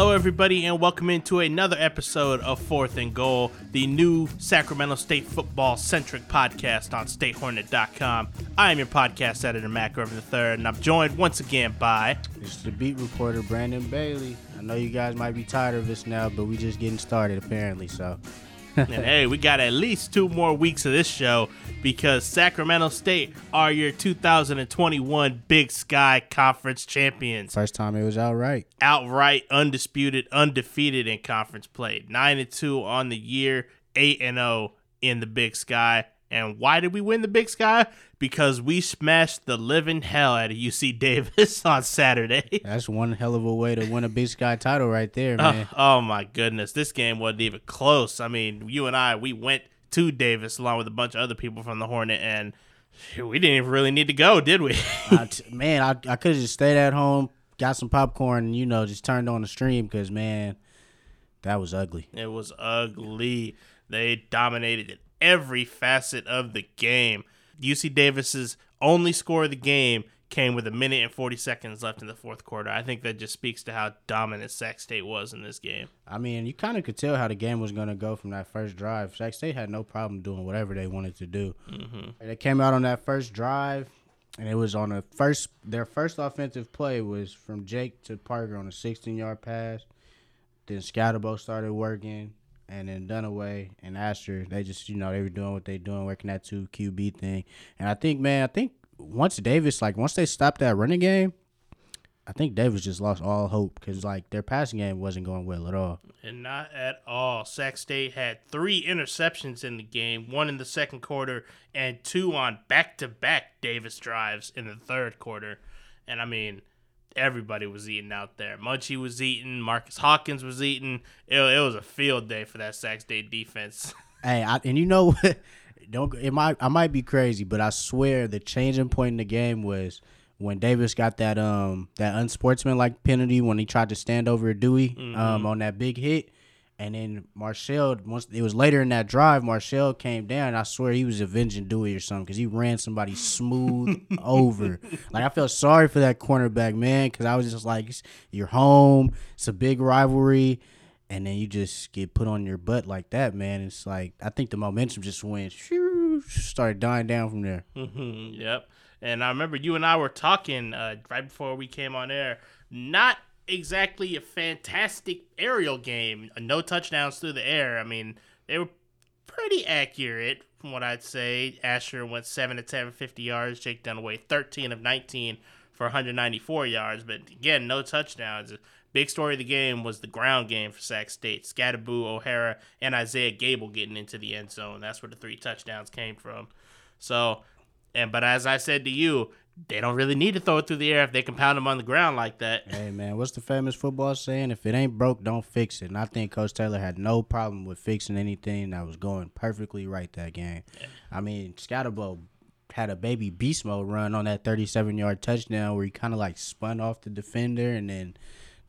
Hello, everybody, and welcome into another episode of Fourth and Goal, the new Sacramento State football centric podcast on StateHornet.com. I am your podcast editor, Mack Ervin III, and I'm joined once again by. This is the beat reporter, Brandon Bailey. I know you guys might be tired of this now, but we're just getting started, apparently, so. and hey, we got at least two more weeks of this show because Sacramento State are your 2021 Big Sky Conference champions. First time it was outright. Outright, undisputed, undefeated in conference play. 9 and 2 on the year, 8 and 0 in the Big Sky. And why did we win the Big Sky? Because we smashed the living hell out of UC Davis on Saturday. That's one hell of a way to win a Big Sky title right there, oh, man. Oh, oh my goodness. This game wasn't even close. I mean, you and I, we went to Davis along with a bunch of other people from the Hornet, and we didn't even really need to go, did we? man, I, I could have just stayed at home, got some popcorn, and, you know, just turned on the stream because, man, that was ugly. It was ugly. They dominated it every facet of the game. UC Davis's only score of the game came with a minute and 40 seconds left in the fourth quarter. I think that just speaks to how dominant Sac State was in this game. I mean, you kind of could tell how the game was going to go from that first drive. Sac State had no problem doing whatever they wanted to do. Mm-hmm. They came out on that first drive, and it was on a first. Their first offensive play was from Jake to Parker on a 16 yard pass. Then Skattebo started working and then Dunniway and Asher, they just you know they were doing what they doing, working that two QB thing. And I think, man, I think once Davis like once they stopped that running game, I think Davis just lost all hope because like their passing game wasn't going well at all. And not at all. Sac State had three interceptions in the game, one in the second quarter, and two on back-to-back Davis drives in the third quarter. And I mean, everybody was eating out there. Munchie was eating. Marcus Hawkins was eating. It, it was a field day for that Sac State defense. Hey, I, and you know, what? don't it might I might be crazy, but I swear the changing point in the game was when Davis got that um that unsportsmanlike penalty when he tried to stand over Dewey mm-hmm. um on that big hit. And then Marshall, once it was later in that drive, Marshall came down. I swear he was avenging Dewey or something because he ran somebody smooth over. Like I felt sorry for that cornerback man because I was just like, "You're home. It's a big rivalry." and then you just get put on your butt like that, man. It's like I think the momentum just went shoo, started dying down from there. Mm-hmm, yep. And I remember you and I were talking uh, right before we came on air. Not exactly a fantastic aerial game. Uh, no touchdowns through the air. I mean, they were pretty accurate from what I'd say. Asher went 7 to 10, 50 yards. Jake Dunniway, 13 of 19 for 194 yards. But again, no touchdowns. Big story of the game was the ground game for Sac State. Skattebo, O'Hara, and Isaiah Gable getting into the end zone. That's where the three touchdowns came from. So, and but as I said to you, they don't really need to throw it through the air if they can pound them on the ground like that. Hey man, what's the famous football saying? If it ain't broke, don't fix it. And I think Coach Taylor had no problem with fixing anything that was going perfectly right that game. Yeah. I mean, Skattebo had a baby beast mode run on that 37 yard touchdown where he kind of like spun off the defender and then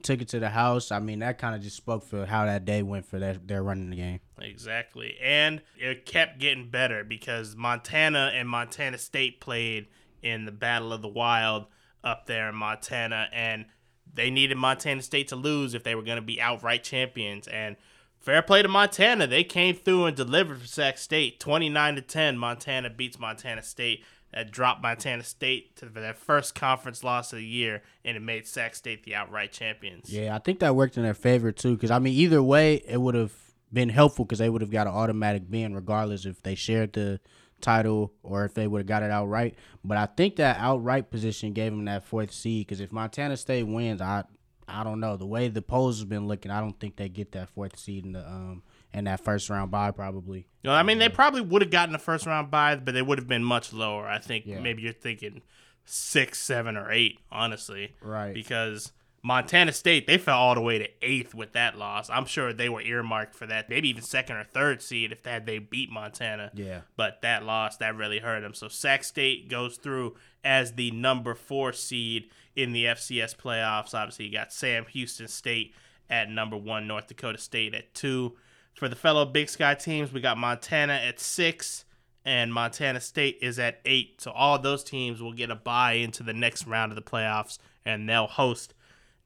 took it to the house. I mean, that kind of just spoke for how that day went for that their running the game. Exactly, and it kept getting better because Montana and Montana State played in the Battle of the Wild up there in Montana, and they needed Montana State to lose if they were going to be outright champions. And fair play to Montana, they came through and delivered for Sac State, twenty nine to ten. Montana beats Montana State that dropped Montana State to their first conference loss of the year, and it made Sac State the outright champions. Yeah, I think that worked in their favor too. Because I mean, either way, it would have been helpful because they would have got an automatic win regardless if they shared the title or if they would have got it outright. But I think that outright position gave them that fourth seed because if Montana State wins, I I don't know the way the polls have been looking. I don't think they get that fourth seed in the um and that first round bye probably. No, I mean they probably would have gotten the first round bye, but they would have been much lower. I think yeah. maybe you're thinking six, seven, or eight, honestly. Right. Because Montana State, they fell all the way to eighth with that loss. I'm sure they were earmarked for that, maybe even second or third seed if they had they beat Montana. Yeah. But that loss, that really hurt them. So Sac State goes through as the number four seed in the FCS playoffs. Obviously, you got Sam Houston State at number one, North Dakota State at two. For the fellow Big Sky teams, we got Montana at six, and Montana State is at eight. So all those teams will get a bye into the next round of the playoffs, and they'll host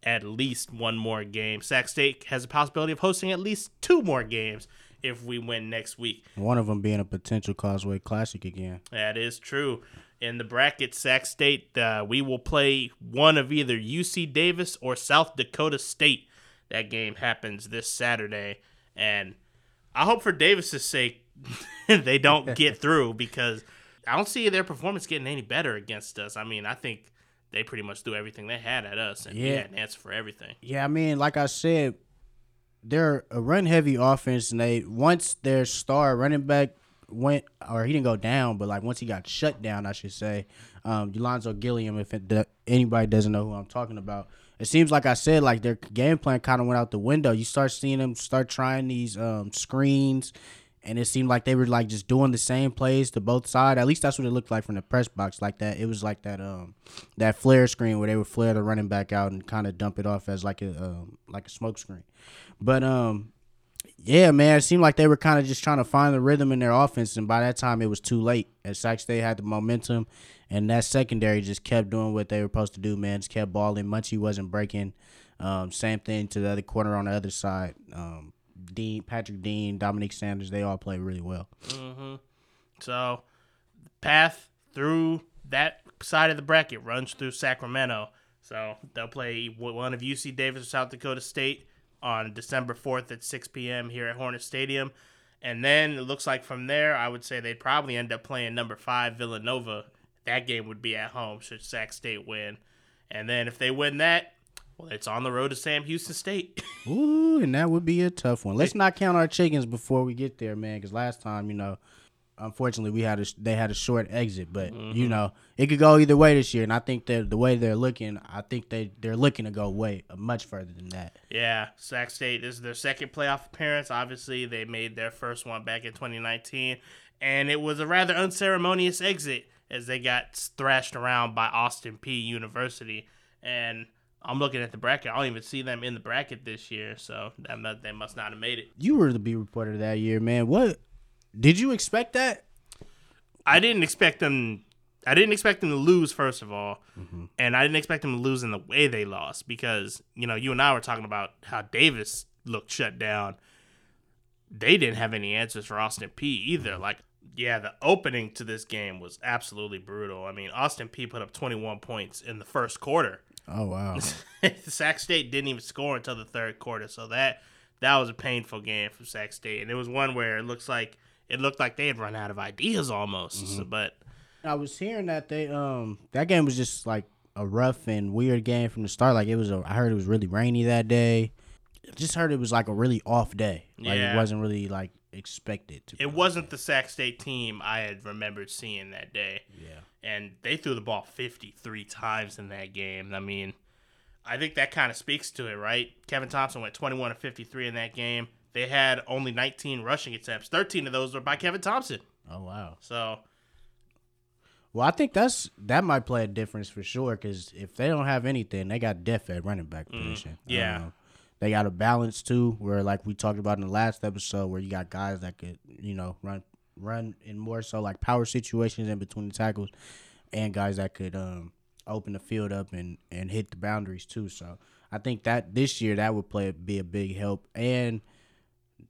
at least one more game. Sac State has a possibility of hosting at least two more games if we win next week. One of them being a potential Causeway Classic again. That is true. In the bracket, Sac State, uh, we will play one of either UC Davis or South Dakota State. That game happens this Saturday, and I hope for Davis's sake they don't get through because I don't see their performance getting any better against us. I mean, I think they pretty much threw everything they had at us, and we Yeah. had an answer for everything. Yeah, I mean, like I said, they're a run heavy offense, and they once their star running back went or he didn't go down, but like once he got shut down, I should say, um, Ulonzo Gilliam. If it, anybody doesn't know who I'm talking about, it seems like I said like their game plan kind of went out the window. You start seeing them start trying these um, screens. And it seemed like they were like just doing the same plays to both sides. At least that's what it looked like from the press box. Like that, it was like that um that flare screen where they would flare the running back out and kind of dump it off as like a um, like a smoke screen. But um, yeah, man, it seemed like they were kind of just trying to find the rhythm in their offense, and by that time it was too late. As Sac State had the momentum, and that secondary just kept doing what they were supposed to do. Man, just kept balling. Munchie wasn't breaking. Um, same thing to the other corner on the other side. Um, Dean, Patrick Dean, Dominique Sanders, they all play really well. hmm So, the path through that side of the bracket runs through Sacramento. So they'll play one of UC Davis or South Dakota State on December 4th at 6 p.m. here at Hornet Stadium. And then it looks like from there, I would say they'd probably end up playing number five Villanova. That game would be at home should Sac State win. And then if they win that, well, it's on the road to Sam Houston State. Ooh, and that would be a tough one. Let's not count our chickens before we get there, man. Because last time, you know, unfortunately, we had a they had a short exit, but you mm-hmm. know, it could go either way this year. And I think that the way they're looking, I think they they're looking to go way uh, much further than that. Yeah, Sac State this is their second playoff appearance. Obviously, they made their first one back in 2019, and it was a rather unceremonious exit as they got thrashed around by Austin Peay University. And I'm looking at the bracket; I don't even see them in the bracket this year, so that mu- they must not have made it. You were the B reporter that year, man. What did you expect that? I didn't expect them. I didn't expect them to lose first of all, mm-hmm. and I didn't expect them to lose in the way they lost because you know you and I were talking about how Davis looked shut down. They didn't have any answers for Austin Peay either. Mm-hmm. Like, yeah, the opening to this game was absolutely brutal. I mean, Austin Peay put up 21 points in the first quarter. Oh wow. Sac State didn't even score until the third quarter, so that that was a painful game for Sac State, and it was one where it looks like it looked like they had run out of ideas almost. So, but I was hearing that they um that game was just like a rough and weird game from the start. Like it was a, I heard it was really rainy that day. Just heard it was like a really off day. Like Yeah. it wasn't really like expected to. it wasn't the Sac State team I had remembered seeing that day. Yeah. and they threw the ball 53 times in that game. I mean, I think that kind of speaks to it, right? Kevin Thompson went 21 to 53 in that game. They had only 19 rushing attempts. 13 of those were by Kevin Thompson. Oh wow. So, Well, I think that's that might play a difference for sure. Because if they don't have anything, they got depth at running back position. Mm-hmm. yeah. They got a balance too, where like we talked about in the last episode, where you got guys that could you know run run in more so like power situations in between the tackles, and guys that could um open the field up and and hit the boundaries too. So I think that this year that would play be a big help and.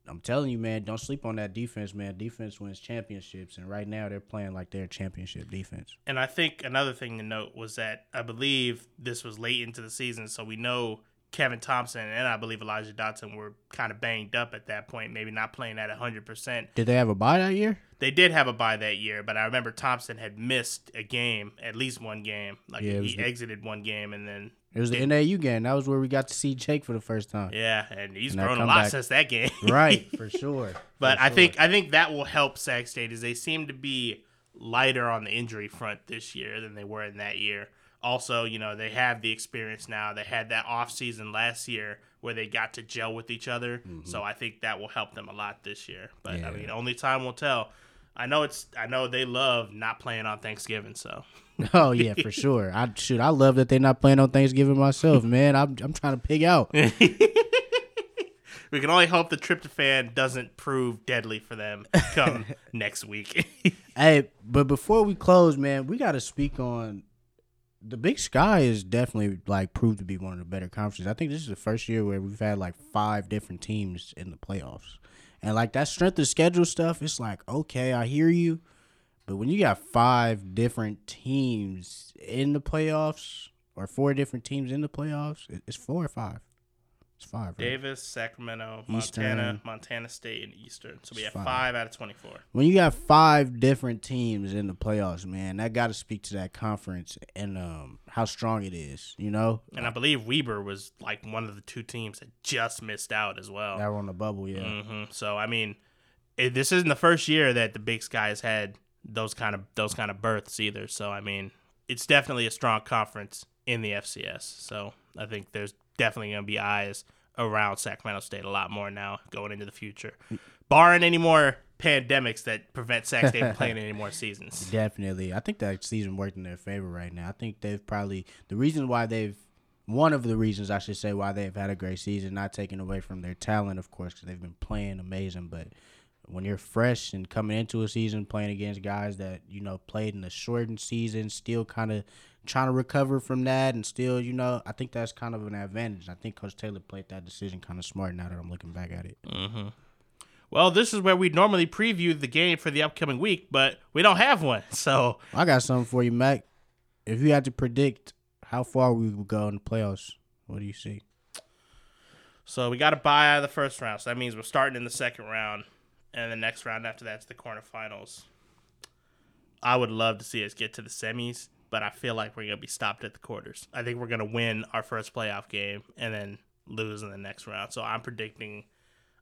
I'm telling you, man, don't sleep on that defense, man. Defense wins championships, and right now they're playing like they're championship defense. and I think another thing to note was that I believe this was late into the season, so we know Kevin Thompson and I believe Elijah Dotson were kind of banged up at that point, maybe not playing at 100%. Did they have a bye that year? They did have a bye that year, but I remember Thompson had missed a game, at least one game. Like Yeah, he the- exited one game and then It was the NAU game. That was where we got to see Jake for the first time. yeah, and he's And grown a lot since that game. Right, for sure. but For I sure. think I think that will help Sac State as they seem to be lighter on the injury front this year than they were in that year. Also, you know, they have the experience now. They had that off season last year where they got to gel with each other. So I think that will help them a lot this year. But I Mm-hmm. Mean, only time will tell. I know it's I know they love not playing on Thanksgiving, so Oh yeah, for sure. I shoot. I love that they're not playing on Thanksgiving myself, man. I'm I'm trying to pig out. we can only hope the tryptophan doesn't prove deadly for them come next week. hey, but before we close, man, we got to speak on the Big Sky is definitely like proved to be one of the better conferences. I think this is the first year where we've had like five different teams in the playoffs, and like that strength of schedule stuff. It's like okay, I hear you, but when you got five different teams in the playoffs or four different teams in the playoffs, it's four or five. It's five. Right? Davis, Sacramento, Eastern. Montana, Montana State, and Eastern. So we have Five. five out of twenty-four. When you got five different teams in the playoffs, man, that got to speak to that conference and um how strong it is. You know, And I believe Weber was like one of the two teams that just missed out as well. that were on the bubble. Yeah, hmm So I mean, it, this isn't the first year that the Big Sky has had those kind of those kind of berths either. So I mean, it's definitely a strong conference in the FCS. So I think there's definitely going to be eyes around Sacramento State a lot more now going into the future, barring any more pandemics that prevent Sac State from playing any more seasons. definitely. I think that season worked in their favor right now. I think they've probably the reason why they've one of the reasons I should say why they've had a great season, not taking away from their talent, of course, because they've been playing amazing. But when you're fresh and coming into a season playing against guys that you know played in a shortened season, still kind of trying to recover from that, and still, you know, I think that's kind of an advantage. I think Coach Taylor played that decision kind of smart. Now that I'm looking back at it, Mm-hmm. Well, this is where we normally preview the game for the upcoming week, but we don't have one. So I got something for you, Mack. If you had to predict how far we would go in the playoffs, what do you see? So we got to buy out of the first round. So that means we're starting in the second round, and the next round after that's the quarterfinals. I would love to see us get to the semis, but I feel like we're gonna be stopped at the quarters. I think we're gonna win our first playoff game and then lose in the next round. So I'm predicting,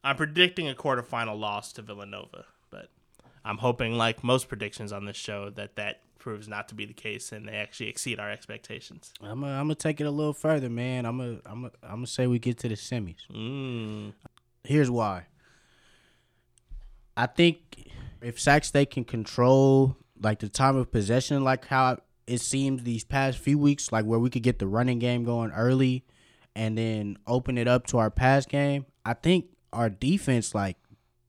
I'm predicting a quarterfinal loss to Villanova, but I'm hoping, like most predictions on this show, that that proves not to be the case and they actually exceed our expectations. I'm gonna take it a little further, man. I'm gonna I'm gonna I'm gonna say we get to the semis. Mm. Here's why. I think if Sac State can control like the time of possession, like how it seems these past few weeks, like where we could get the running game going early, and then open it up to our pass game. I think our defense, like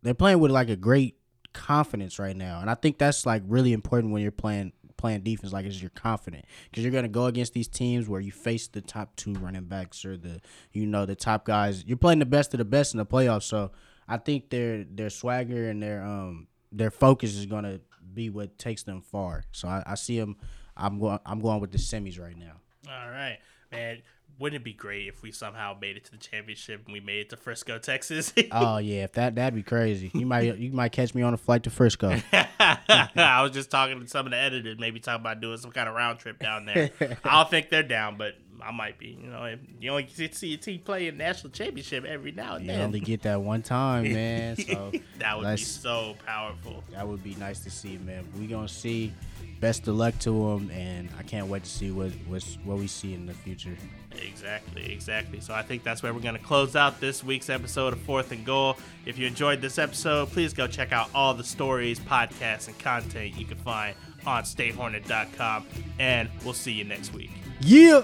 they're playing with like a great confidence right now, and I think that's like really important when you're playing playing defense. Like, is you're confident because you're gonna go against these teams where you face the top two running backs or the you know the top guys. You're playing the best of the best in the playoffs, so I think their their swagger and their um their focus is gonna be what takes them far. So I, I see them. I'm going. I'm going with the semis right now. All right, man. Wouldn't it be great if we somehow made it to the championship and we made it to Frisco, Texas? Oh yeah, if that that'd be crazy. You might you might catch me on a flight to Frisco. I was just talking to some of the editors, maybe talking about doing some kind of round trip down there. I don't think they're down, but I might be. You know, you only get to see a team play in national championship every now and then. You only get that one time, man. So that would be so powerful. that would be nice to see, man. We gonna see. Best of luck to them, and I can't wait to see what what's, what we see in the future. Exactly, exactly. So I think that's where we're going to close out this week's episode of Fourth and Goal. If you enjoyed this episode, please go check out all the stories, podcasts, and content you can find on StateHornet.com. And we'll see you next week. Yeah.